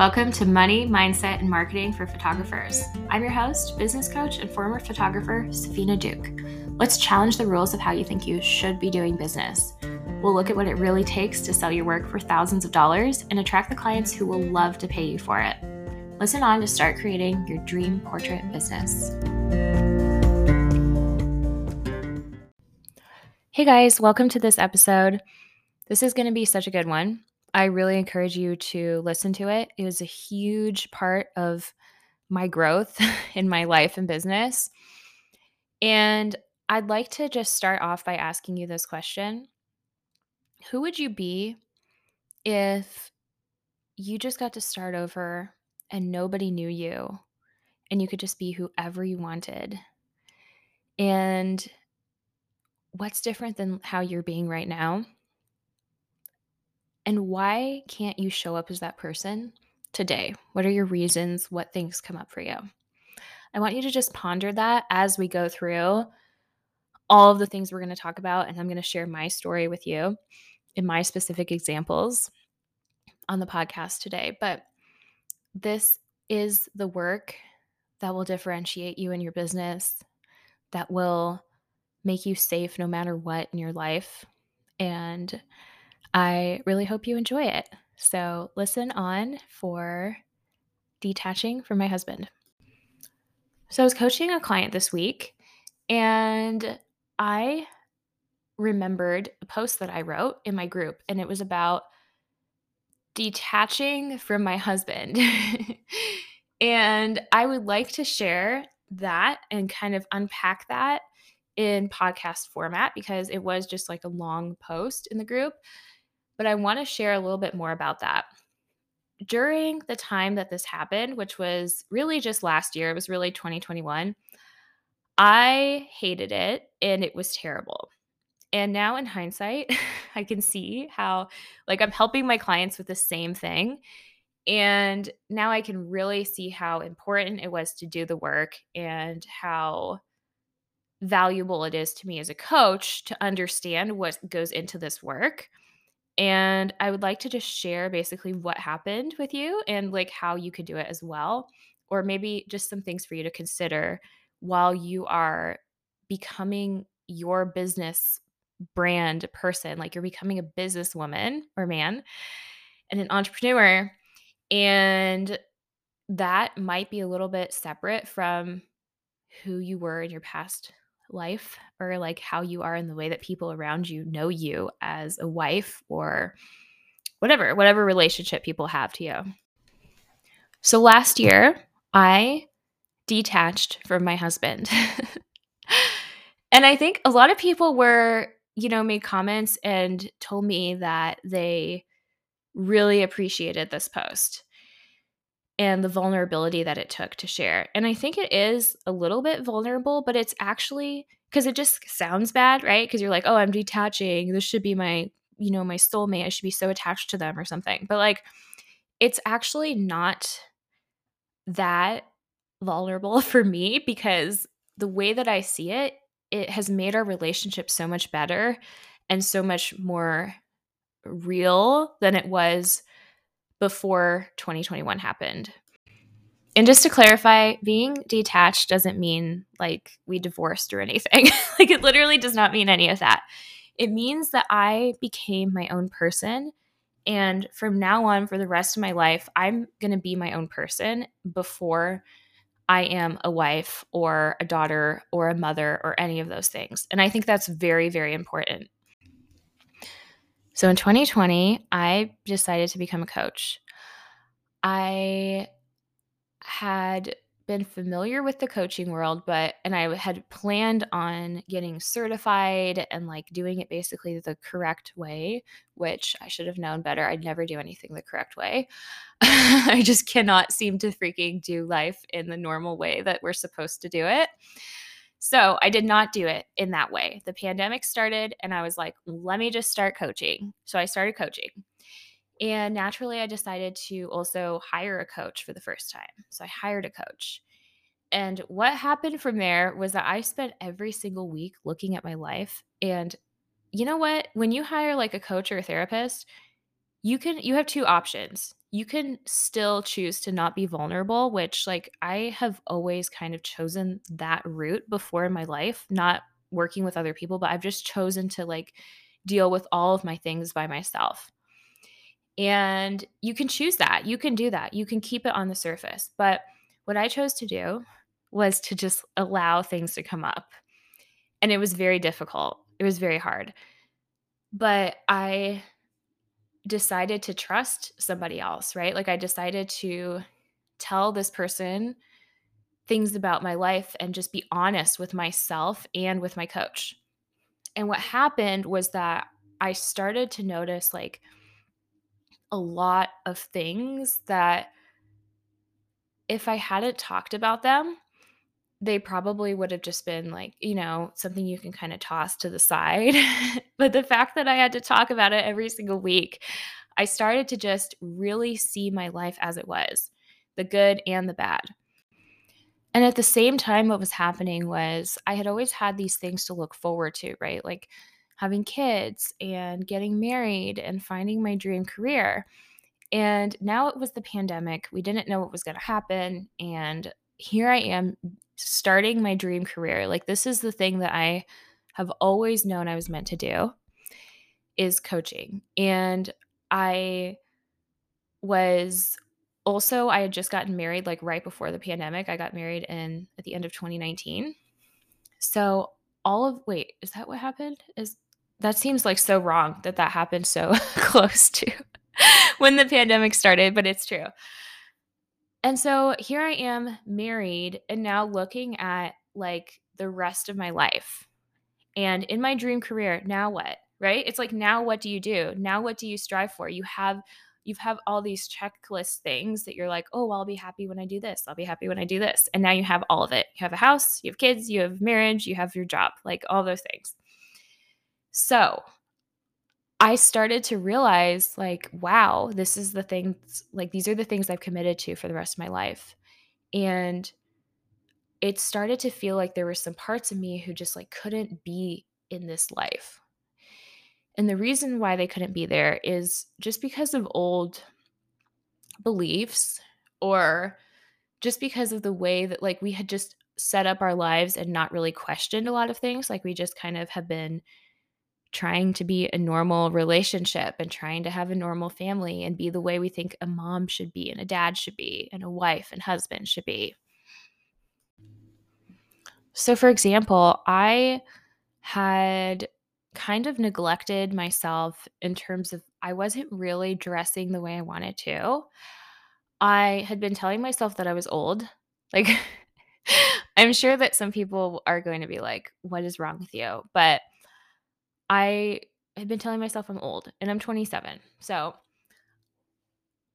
Welcome to Money, Mindset, and Marketing for Photographers. I'm your host, business coach, and former photographer, Safina Duke. Let's challenge the rules of how you think you should be doing business. We'll look at what it really takes to sell your work for thousands of dollars and attract the clients who will love to pay you for it. Listen on to start creating your dream portrait business. Hey guys, welcome to this episode. This is going to be such a good one. I really encourage you to listen to it. It was a huge part of my growth in my life and business. And I'd like to just start off by asking you this question Who would you be if you just got to start over and nobody knew you and you could just be whoever you wanted? And what's different than how you're being right now? And why can't you show up as that person today? What are your reasons? What things come up for you? I want you to just ponder that as we go through all of the things we're going to talk about. And I'm going to share my story with you in my specific examples on the podcast today. But this is the work that will differentiate you in your business, that will make you safe no matter what in your life. And I really hope you enjoy it. So, listen on for detaching from my husband. So, I was coaching a client this week and I remembered a post that I wrote in my group, and it was about detaching from my husband. and I would like to share that and kind of unpack that in podcast format because it was just like a long post in the group but I want to share a little bit more about that. During the time that this happened, which was really just last year, it was really 2021, I hated it and it was terrible. And now in hindsight, I can see how, like, I'm helping my clients with the same thing. And now I can really see how important it was to do the work and how valuable it is to me as a coach to understand what goes into this work and I would like to just share basically what happened with you and like how you could do it as well. Or maybe just some things for you to consider while you are becoming your business brand person. Like you're becoming a businesswoman or man and an entrepreneur. And that might be a little bit separate from who you were in your past life or like how you are in the way that people around you know you as a wife or whatever, whatever relationship people have to you. So last year, I detached from my husband. and I think a lot of people were, you know, made comments and told me that they really appreciated this post and the vulnerability that it took to share. And I think it is a little bit vulnerable, but it's actually because it just sounds bad, right? Because you're like, oh, I'm detaching. This should be my, you know, my soulmate. I should be so attached to them or something. But like, it's actually not that vulnerable for me because the way that I see it, it has made our relationship so much better and so much more real than it was before 2021 happened. And just to clarify, being detached doesn't mean like we divorced or anything. like it literally does not mean any of that. It means that I became my own person. And from now on, for the rest of my life, I'm going to be my own person before I am a wife or a daughter or a mother or any of those things. And I think that's very, very important. So in 2020, I decided to become a coach. I had been familiar with the coaching world, but and I had planned on getting certified and like doing it basically the correct way, which I should have known better. I'd never do anything the correct way. I just cannot seem to freaking do life in the normal way that we're supposed to do it. So I did not do it in that way. The pandemic started, and I was like, let me just start coaching. So I started coaching. And naturally, I decided to also hire a coach for the first time. So I hired a coach. And what happened from there was that I spent every single week looking at my life. And you know what? When you hire like a coach or a therapist, you can you have two options. You can still choose to not be vulnerable, which, like, I have always kind of chosen that route before in my life, not working with other people, but I've just chosen to, like, deal with all of my things by myself. And you can choose that. You can do that. You can keep it on the surface. But what I chose to do was to just allow things to come up. And it was very difficult. It was very hard. But I decided to trust somebody else, right? Like I decided to tell this person things about my life and just be honest with myself and with my coach. And what happened was that I started to notice like a lot of things that if I hadn't talked about them, they probably would have just been like, you know, something you can kind of toss to the side. but the fact that I had to talk about it every single week, I started to just really see my life as it was the good and the bad. And at the same time, what was happening was I had always had these things to look forward to, right? Like having kids and getting married and finding my dream career. And now it was the pandemic. We didn't know what was going to happen. And here I am starting my dream career. Like, this is the thing that I have always known I was meant to do is coaching. And I was also I had just gotten married like right before the pandemic. I got married in at the end of 2019. So all of wait, is that what happened? Is that seems like so wrong that that happened so close to when the pandemic started, but it's true. And so here I am married and now looking at like the rest of my life. And in my dream career, now what? Right? It's like now what do you do? Now what do you strive for? You have you have all these checklist things that you're like, oh, well, I'll be happy when I do this. I'll be happy when I do this. And now you have all of it. You have a house, you have kids, you have marriage, you have your job, like all those things. So I started to realize, like, wow, this is the things, like, these are the things I've committed to for the rest of my life. And it started to feel like there were some parts of me who just, like, couldn't be in this life. And the reason why they couldn't be there is just because of old beliefs or just because of the way that, like, we had just set up our lives and not really questioned a lot of things. Like, we just kind of have been trying to be a normal relationship and trying to have a normal family and be the way we think a mom should be and a dad should be and a wife and husband should be. So, for example, I had kind of neglected myself in terms of I wasn't really dressing the way I wanted to. I had been telling myself that I was old. Like, I'm sure that some people are going to be like, What is wrong with you? But I had been telling myself I'm old and I'm 27. So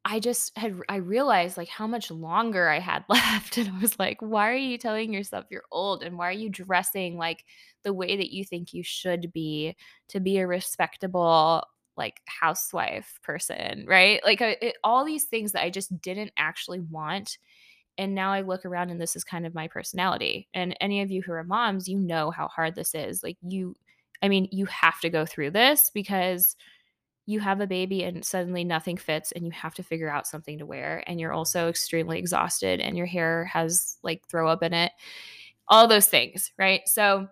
I just had I realized like how much longer I had left and I was like, why are you telling yourself you're old and why are you dressing like the way that you think you should be to be a respectable like housewife person, right? Like it, all these things that I just didn't actually want and now I look around and this is kind of my personality. And any of you who are moms, you know how hard this is. Like you I mean, you have to go through this because you have a baby and suddenly nothing fits and you have to figure out something to wear and you're also extremely exhausted and your hair has like throw up in it. All those things, right? So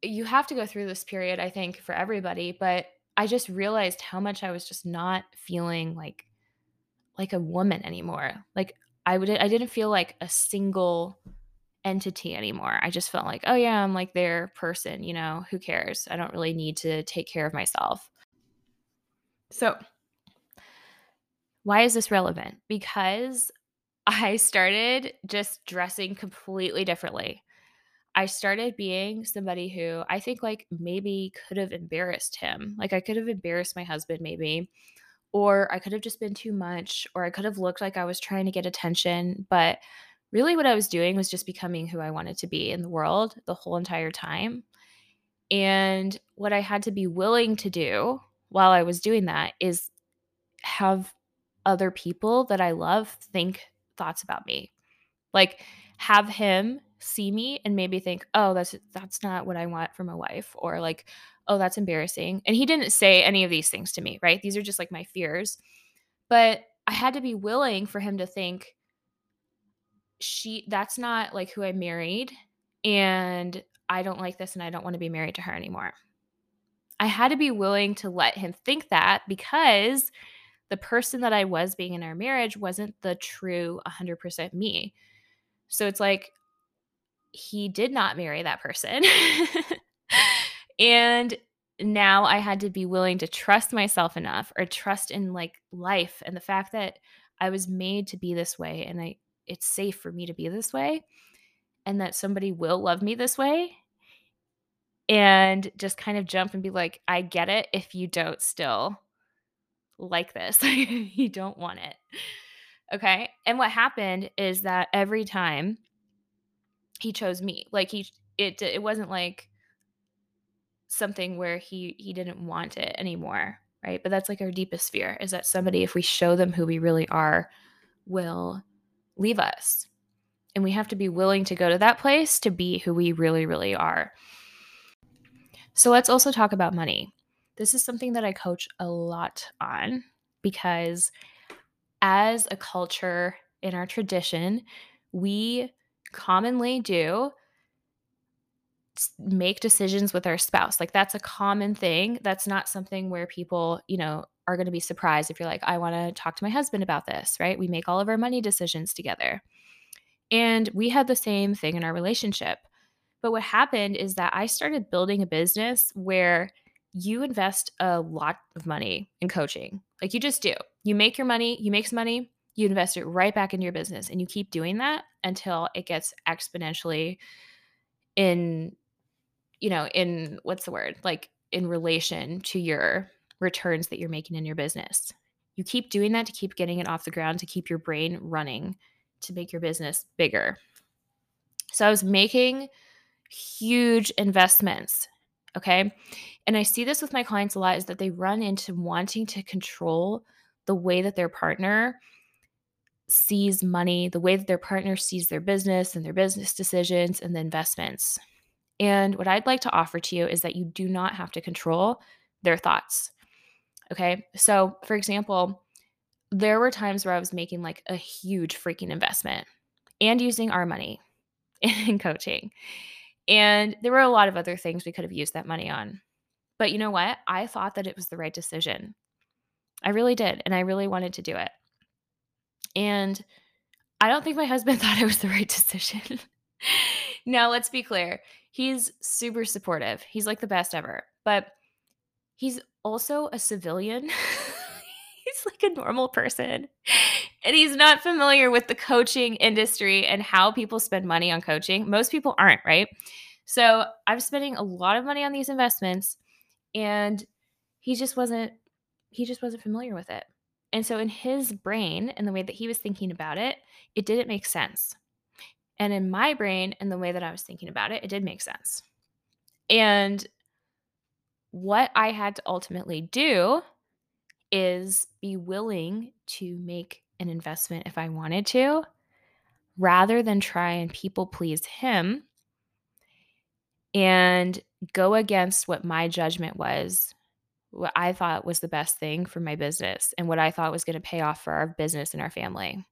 you have to go through this period I think for everybody, but I just realized how much I was just not feeling like like a woman anymore. Like I would I didn't feel like a single entity anymore. I just felt like, oh yeah, I'm like their person, you know, who cares? I don't really need to take care of myself. So, why is this relevant? Because I started just dressing completely differently. I started being somebody who I think like maybe could have embarrassed him. Like I could have embarrassed my husband maybe or I could have just been too much or I could have looked like I was trying to get attention, but really what I was doing was just becoming who I wanted to be in the world the whole entire time. And what I had to be willing to do while I was doing that is have other people that I love think thoughts about me. Like have him see me and maybe think, "Oh, that's that's not what I want from a wife," or like, "Oh, that's embarrassing." And he didn't say any of these things to me, right? These are just like my fears. But I had to be willing for him to think she that's not like who I married and I don't like this and I don't want to be married to her anymore. I had to be willing to let him think that because the person that I was being in our marriage wasn't the true 100% me. So it's like he did not marry that person. and now I had to be willing to trust myself enough or trust in like life and the fact that I was made to be this way and I it's safe for me to be this way and that somebody will love me this way and just kind of jump and be like I get it if you don't still like this. you don't want it. Okay? And what happened is that every time he chose me, like he it it wasn't like something where he he didn't want it anymore right but that's like our deepest fear is that somebody if we show them who we really are will leave us and we have to be willing to go to that place to be who we really really are so let's also talk about money this is something that i coach a lot on because as a culture in our tradition we commonly do make decisions with our spouse. Like that's a common thing. That's not something where people, you know, are going to be surprised if you're like, I want to talk to my husband about this, right? We make all of our money decisions together. And we had the same thing in our relationship. But what happened is that I started building a business where you invest a lot of money in coaching. Like you just do. You make your money, you make some money, you invest it right back into your business and you keep doing that until it gets exponentially in you know, in what's the word? Like in relation to your returns that you're making in your business. You keep doing that to keep getting it off the ground, to keep your brain running, to make your business bigger. So I was making huge investments. Okay. And I see this with my clients a lot is that they run into wanting to control the way that their partner sees money, the way that their partner sees their business and their business decisions and the investments. And what I'd like to offer to you is that you do not have to control their thoughts. Okay. So, for example, there were times where I was making like a huge freaking investment and using our money in coaching. And there were a lot of other things we could have used that money on. But you know what? I thought that it was the right decision. I really did. And I really wanted to do it. And I don't think my husband thought it was the right decision. now, let's be clear. He's super supportive. He's like the best ever. But he's also a civilian. he's like a normal person. And he's not familiar with the coaching industry and how people spend money on coaching. Most people aren't, right? So I'm spending a lot of money on these investments and he just wasn't he just wasn't familiar with it. And so in his brain and the way that he was thinking about it, it didn't make sense. And in my brain and the way that I was thinking about it, it did make sense. And what I had to ultimately do is be willing to make an investment if I wanted to, rather than try and people please him and go against what my judgment was, what I thought was the best thing for my business, and what I thought was going to pay off for our business and our family.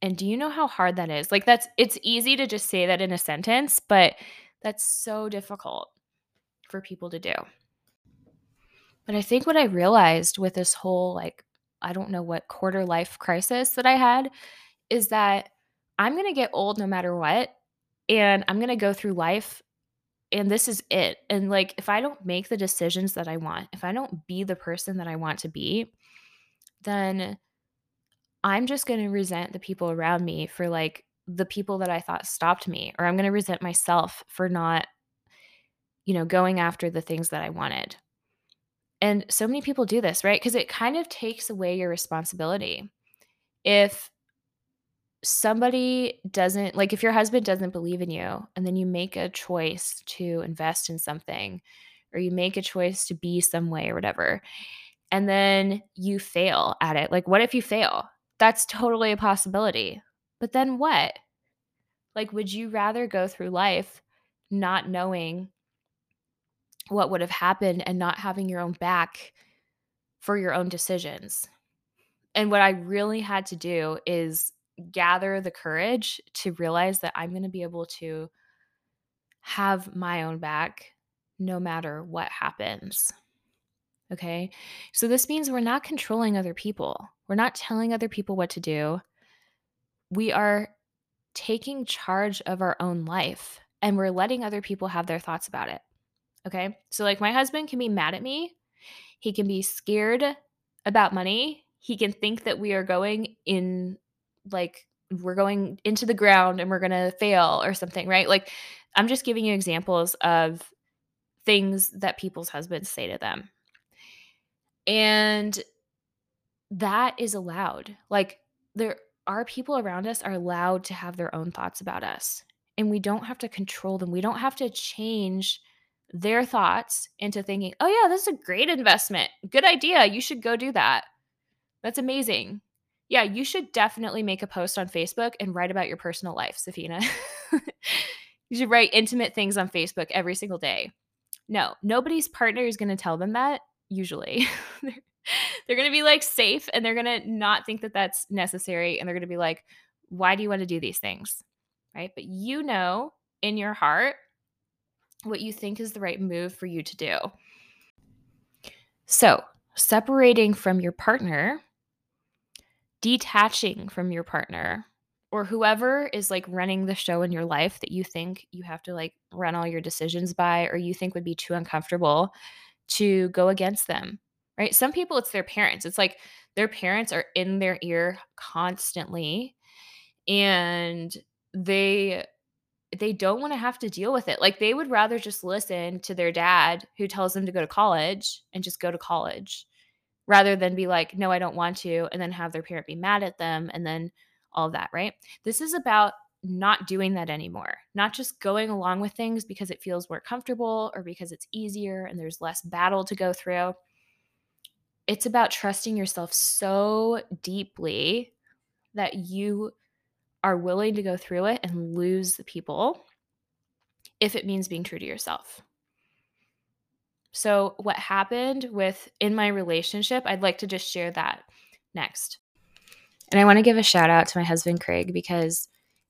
And do you know how hard that is? Like that's it's easy to just say that in a sentence, but that's so difficult for people to do. But I think what I realized with this whole like I don't know what quarter life crisis that I had is that I'm going to get old no matter what and I'm going to go through life and this is it. And like if I don't make the decisions that I want, if I don't be the person that I want to be, then I'm just going to resent the people around me for like the people that I thought stopped me, or I'm going to resent myself for not, you know, going after the things that I wanted. And so many people do this, right? Because it kind of takes away your responsibility. If somebody doesn't, like, if your husband doesn't believe in you, and then you make a choice to invest in something, or you make a choice to be some way or whatever, and then you fail at it, like, what if you fail? That's totally a possibility. But then what? Like, would you rather go through life not knowing what would have happened and not having your own back for your own decisions? And what I really had to do is gather the courage to realize that I'm going to be able to have my own back no matter what happens. Okay. So this means we're not controlling other people, we're not telling other people what to do. We are taking charge of our own life and we're letting other people have their thoughts about it. Okay. So, like, my husband can be mad at me, he can be scared about money, he can think that we are going in, like, we're going into the ground and we're going to fail or something, right? Like, I'm just giving you examples of things that people's husbands say to them. And that is allowed. Like, there are people around us are allowed to have their own thoughts about us, and we don't have to control them. We don't have to change their thoughts into thinking, "Oh yeah, this is a great investment. Good idea. You should go do that." That's amazing. Yeah, you should definitely make a post on Facebook and write about your personal life, Safina. you should write intimate things on Facebook every single day. No, nobody's partner is going to tell them that usually. they're going to be like safe and they're going to not think that that's necessary and they're going to be like why do you want to do these things right but you know in your heart what you think is the right move for you to do so separating from your partner detaching from your partner or whoever is like running the show in your life that you think you have to like run all your decisions by or you think would be too uncomfortable to go against them right? Some people, it's their parents. It's like their parents are in their ear constantly and they they don't want to have to deal with it. Like they would rather just listen to their dad who tells them to go to college and just go to college rather than be like, no, I don't want to, and then have their parent be mad at them and then all that, right? This is about not doing that anymore, not just going along with things because it feels more comfortable or because it's easier and there's less battle to go through. It's about trusting yourself so deeply that you are willing to go through it and lose the people if it means being true to yourself. So, what happened with in my relationship, I'd like to just share that next. And I want to give a shout out to my husband, Craig, because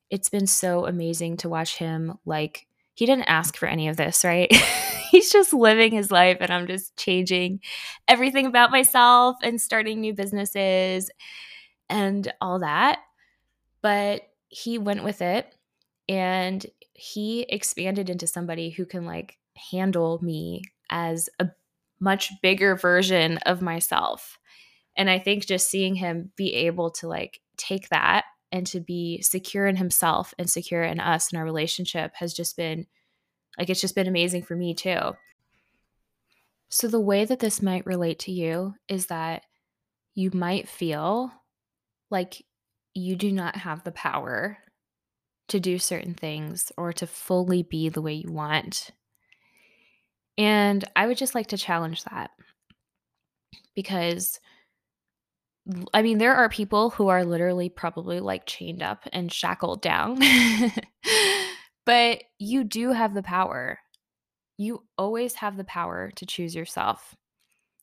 it's been so amazing to watch him. Like, he didn't ask for any of this, right? he's just living his life and I'm just changing everything about myself and starting new businesses and all that. But he went with it and he expanded into somebody who can like handle me as a much bigger version of myself. And I think just seeing him be able to like take that and to be secure in himself and secure in us and our relationship has just been like it's just been amazing for me too. So, the way that this might relate to you is that you might feel like you do not have the power to do certain things or to fully be the way you want. And I would just like to challenge that because I mean, there are people who are literally probably like chained up and shackled down But you do have the power. You always have the power to choose yourself.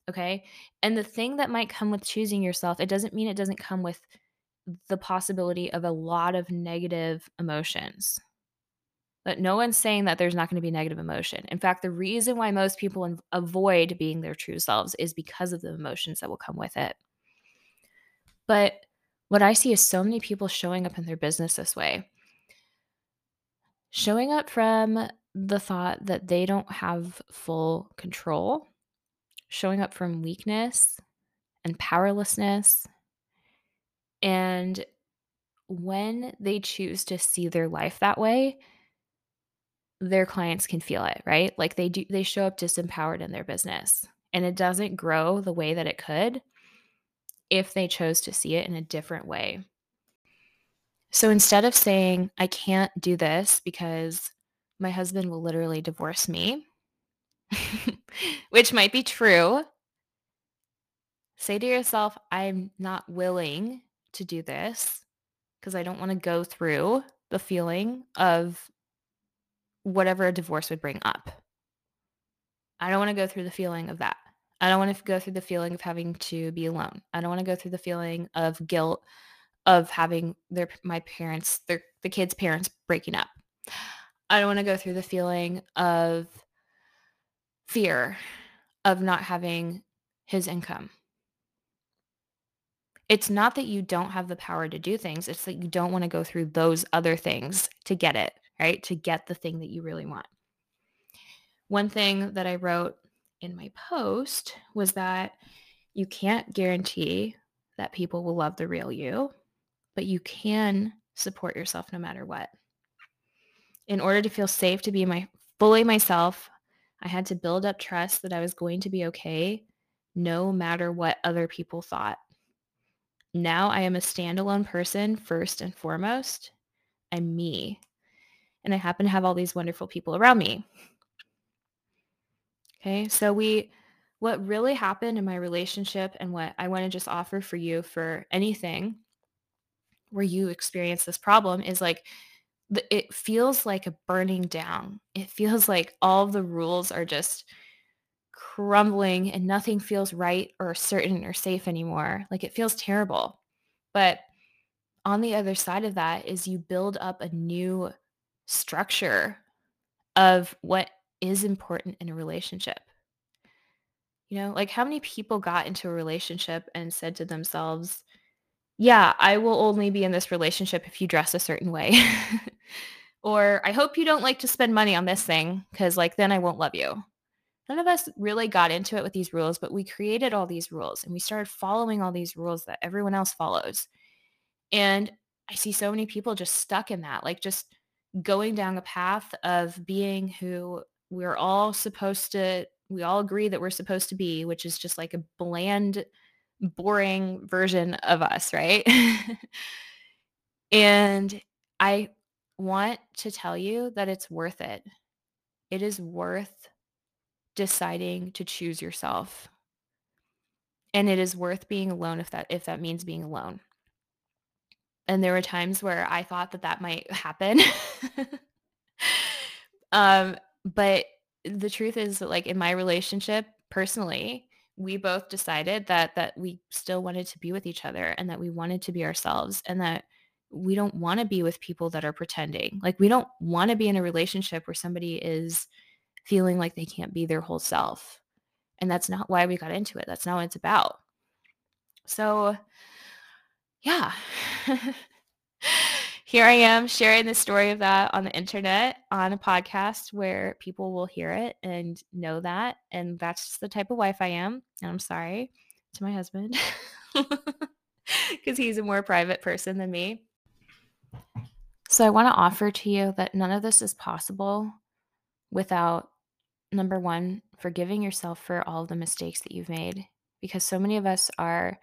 Okay. And the thing that might come with choosing yourself, it doesn't mean it doesn't come with the possibility of a lot of negative emotions. But no one's saying that there's not going to be negative emotion. In fact, the reason why most people avoid being their true selves is because of the emotions that will come with it. But what I see is so many people showing up in their business this way showing up from the thought that they don't have full control, showing up from weakness and powerlessness. And when they choose to see their life that way, their clients can feel it, right? Like they do they show up disempowered in their business and it doesn't grow the way that it could if they chose to see it in a different way. So instead of saying, I can't do this because my husband will literally divorce me, which might be true, say to yourself, I'm not willing to do this because I don't want to go through the feeling of whatever a divorce would bring up. I don't want to go through the feeling of that. I don't want to go through the feeling of having to be alone. I don't want to go through the feeling of guilt of having their my parents, their the kids' parents breaking up. I don't want to go through the feeling of fear of not having his income. It's not that you don't have the power to do things, it's that you don't want to go through those other things to get it, right? To get the thing that you really want. One thing that I wrote in my post was that you can't guarantee that people will love the real you, but you can support yourself no matter what. In order to feel safe to be my fully myself, I had to build up trust that I was going to be okay no matter what other people thought. Now I am a standalone person first and foremost. I'm me. And I happen to have all these wonderful people around me. Okay. So we, what really happened in my relationship and what I want to just offer for you for anything where you experience this problem is like, it feels like a burning down. It feels like all the rules are just crumbling and nothing feels right or certain or safe anymore. Like it feels terrible. But on the other side of that is you build up a new structure of what is important in a relationship. You know, like how many people got into a relationship and said to themselves, yeah, I will only be in this relationship if you dress a certain way. or I hope you don't like to spend money on this thing because like then I won't love you. None of us really got into it with these rules, but we created all these rules and we started following all these rules that everyone else follows. And I see so many people just stuck in that, like just going down a path of being who we're all supposed to, we all agree that we're supposed to be, which is just like a bland, boring version of us, right? and I want to tell you that it's worth it. It is worth deciding to choose yourself. And it is worth being alone if that if that means being alone. And there were times where I thought that that might happen. um but the truth is that like in my relationship personally, we both decided that that we still wanted to be with each other and that we wanted to be ourselves and that we don't want to be with people that are pretending. Like we don't want to be in a relationship where somebody is feeling like they can't be their whole self. And that's not why we got into it. That's not what it's about. So, yeah. Here I am sharing the story of that on the internet on a podcast where people will hear it and know that. And that's the type of wife I am. And I'm sorry to my husband because he's a more private person than me. So I want to offer to you that none of this is possible without number one, forgiving yourself for all the mistakes that you've made because so many of us are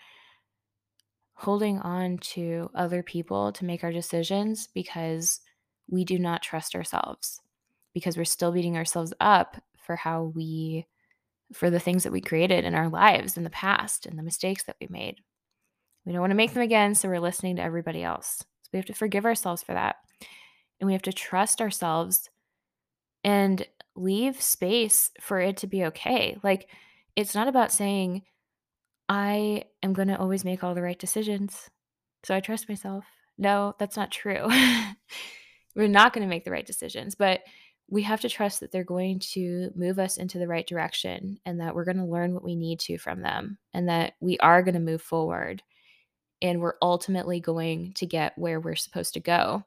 holding on to other people to make our decisions because we do not trust ourselves because we're still beating ourselves up for how we for the things that we created in our lives in the past and the mistakes that we made. We don't want to make them again, so we're listening to everybody else. So we have to forgive ourselves for that. And we have to trust ourselves and leave space for it to be okay. Like, it's not about saying, I am going to always make all the right decisions. So I trust myself. No, that's not true. We're not going to make the right decisions, but we have to trust that they're going to move us into the right direction and that we're going to learn what we need to from them and that we are going to move forward and we're ultimately going to get where we're supposed to go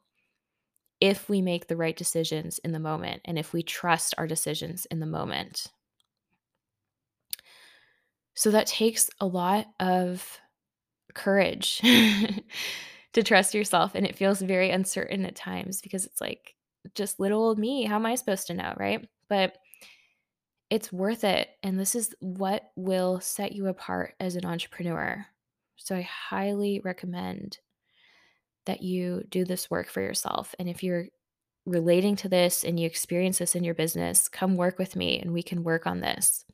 if we make the right decisions in the moment and if we trust our decisions in the moment. So that takes a lot of courage to trust yourself. And it feels very uncertain at times because it's like, just little old me. How am I supposed to know? Right. But it's worth it. And this is what will set you apart as an entrepreneur. So I highly recommend that you do this work for yourself. And if you're relating to this and you experience this in your business, come work with me and we can work on this.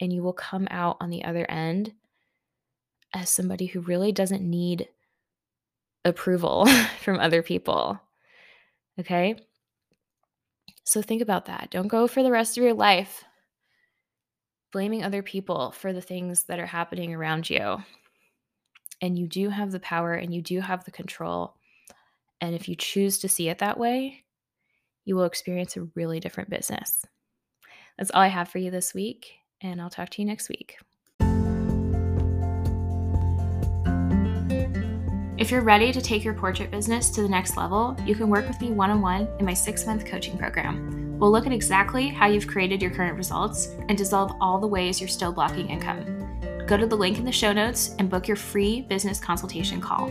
And you will come out on the other end as somebody who really doesn't need approval from other people. Okay? So think about that. Don't go for the rest of your life blaming other people for the things that are happening around you. And you do have the power and you do have the control. And if you choose to see it that way, you will experience a really different business. That's all I have for you this week, and I'll talk to you next week. If you're ready to take your portrait business to the next level, you can work with me one on one in my six month coaching program. We'll look at exactly how you've created your current results and dissolve all the ways you're still blocking income. Go to the link in the show notes and book your free business consultation call.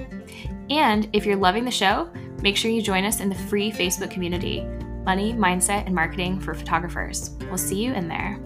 And if you're loving the show, make sure you join us in the free Facebook community Money, Mindset, and Marketing for Photographers. We'll see you in there.